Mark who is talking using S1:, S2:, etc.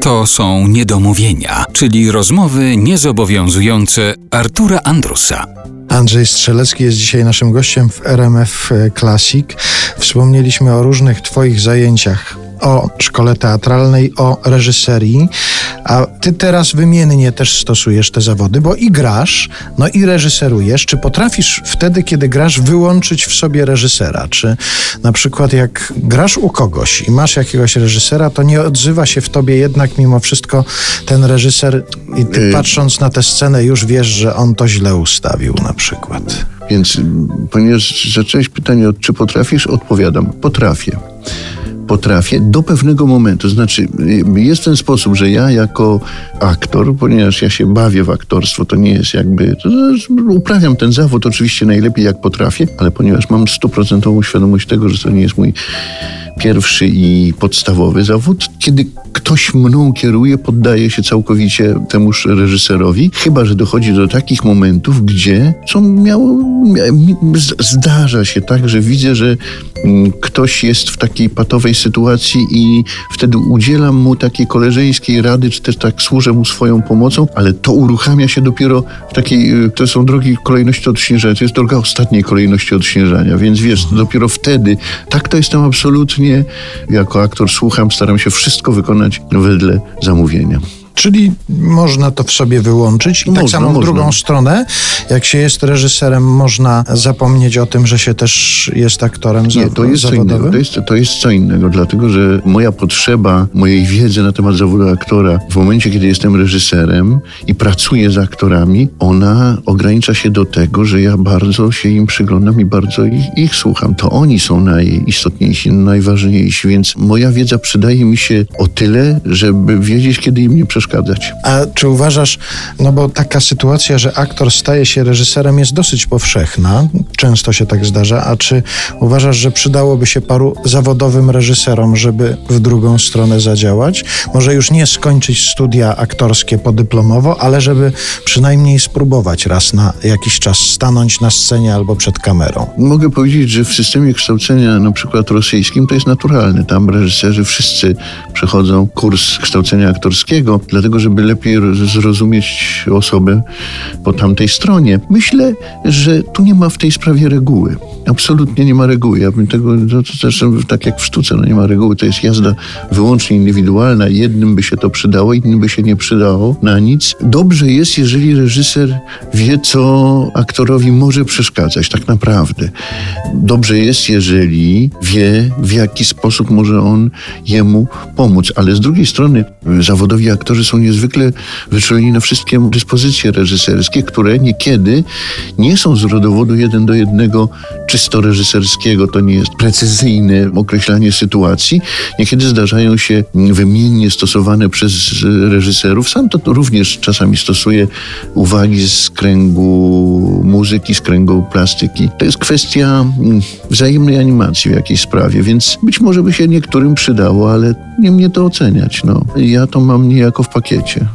S1: To są niedomówienia, czyli rozmowy niezobowiązujące Artura Andrusa.
S2: Andrzej Strzelecki jest dzisiaj naszym gościem w RMF Classic. Wspomnieliśmy o różnych Twoich zajęciach o szkole teatralnej, o reżyserii, a ty teraz wymiennie też stosujesz te zawody, bo i grasz, no i reżyserujesz. Czy potrafisz wtedy, kiedy grasz, wyłączyć w sobie reżysera? Czy na przykład jak grasz u kogoś i masz jakiegoś reżysera, to nie odzywa się w tobie jednak mimo wszystko ten reżyser i ty y- patrząc na tę scenę już wiesz, że on to źle ustawił na przykład.
S3: Więc ponieważ zacząłeś pytanie, czy potrafisz, odpowiadam, potrafię potrafię do pewnego momentu. Znaczy, jest ten sposób, że ja jako aktor, ponieważ ja się bawię w aktorstwo, to nie jest jakby. Uprawiam ten zawód oczywiście najlepiej jak potrafię, ale ponieważ mam stuprocentową świadomość tego, że to nie jest mój pierwszy i podstawowy zawód, kiedy ktoś mną kieruje, poddaje się całkowicie temuż reżyserowi, chyba że dochodzi do takich momentów, gdzie co miało, zdarza się tak, że widzę, że mm, ktoś jest w takiej patowej sytuacji i wtedy udzielam mu takiej koleżeńskiej rady, czy też tak służę mu swoją pomocą, ale to uruchamia się dopiero w takiej, y, to są drogi kolejności odśnieżania, to jest droga ostatniej kolejności odśnieżania, więc wiesz, dopiero wtedy, tak to jestem absolutnie, jako aktor słucham, staram się wszystko wykonać wedle zamówienia.
S2: Czyli można to w sobie wyłączyć. I tak można, tak samo w można. drugą stronę, jak się jest reżyserem, można zapomnieć o tym, że się też jest aktorem
S3: Nie, to jest zawodowym? Co innego. To, jest, to jest co innego, dlatego że moja potrzeba mojej wiedzy na temat zawodu aktora w momencie, kiedy jestem reżyserem i pracuję z aktorami, ona ogranicza się do tego, że ja bardzo się im przyglądam i bardzo ich, ich słucham. To oni są najistotniejsi, najważniejsi, więc moja wiedza przydaje mi się o tyle, żeby wiedzieć, kiedy im nie przeszkadza przeszkadzać.
S2: A czy uważasz, no bo taka sytuacja, że aktor staje się reżyserem jest dosyć powszechna, często się tak zdarza, a czy uważasz, że przydałoby się paru zawodowym reżyserom, żeby w drugą stronę zadziałać? Może już nie skończyć studia aktorskie podyplomowo, ale żeby przynajmniej spróbować raz na jakiś czas stanąć na scenie albo przed kamerą.
S3: Mogę powiedzieć, że w systemie kształcenia na przykład rosyjskim to jest naturalne. Tam reżyserzy wszyscy przechodzą kurs kształcenia aktorskiego, dlatego żeby lepiej zrozumieć osobę po tamtej stronie. Myślę, że tu nie ma w tej sprawie reguły. Absolutnie nie ma reguły. Ja bym tego, to, to też tak jak w sztuce, no nie ma reguły. To jest jazda wyłącznie indywidualna. Jednym by się to przydało, innym by się nie przydało na nic. Dobrze jest, jeżeli reżyser wie, co aktorowi może przeszkadzać, tak naprawdę. Dobrze jest, jeżeli wie, w jaki sposób może on jemu pomóc. Ale z drugiej strony, zawodowi aktorzy są niezwykle wyczuleni na wszystkie dyspozycje reżyserskie, które niekiedy nie są z rodowodu jeden do jednego czysto reżyserskiego, to nie jest precyzyjne określanie sytuacji. Niekiedy zdarzają się wymiennie stosowane przez reżyserów. Sam to również czasami stosuję uwagi z kręgu muzyki, z kręgu plastyki. To jest kwestia mm, wzajemnej animacji w jakiejś sprawie, więc być może by się niektórym przydało, ale nie mnie to oceniać. No. Ja to mam niejako w pakiecie.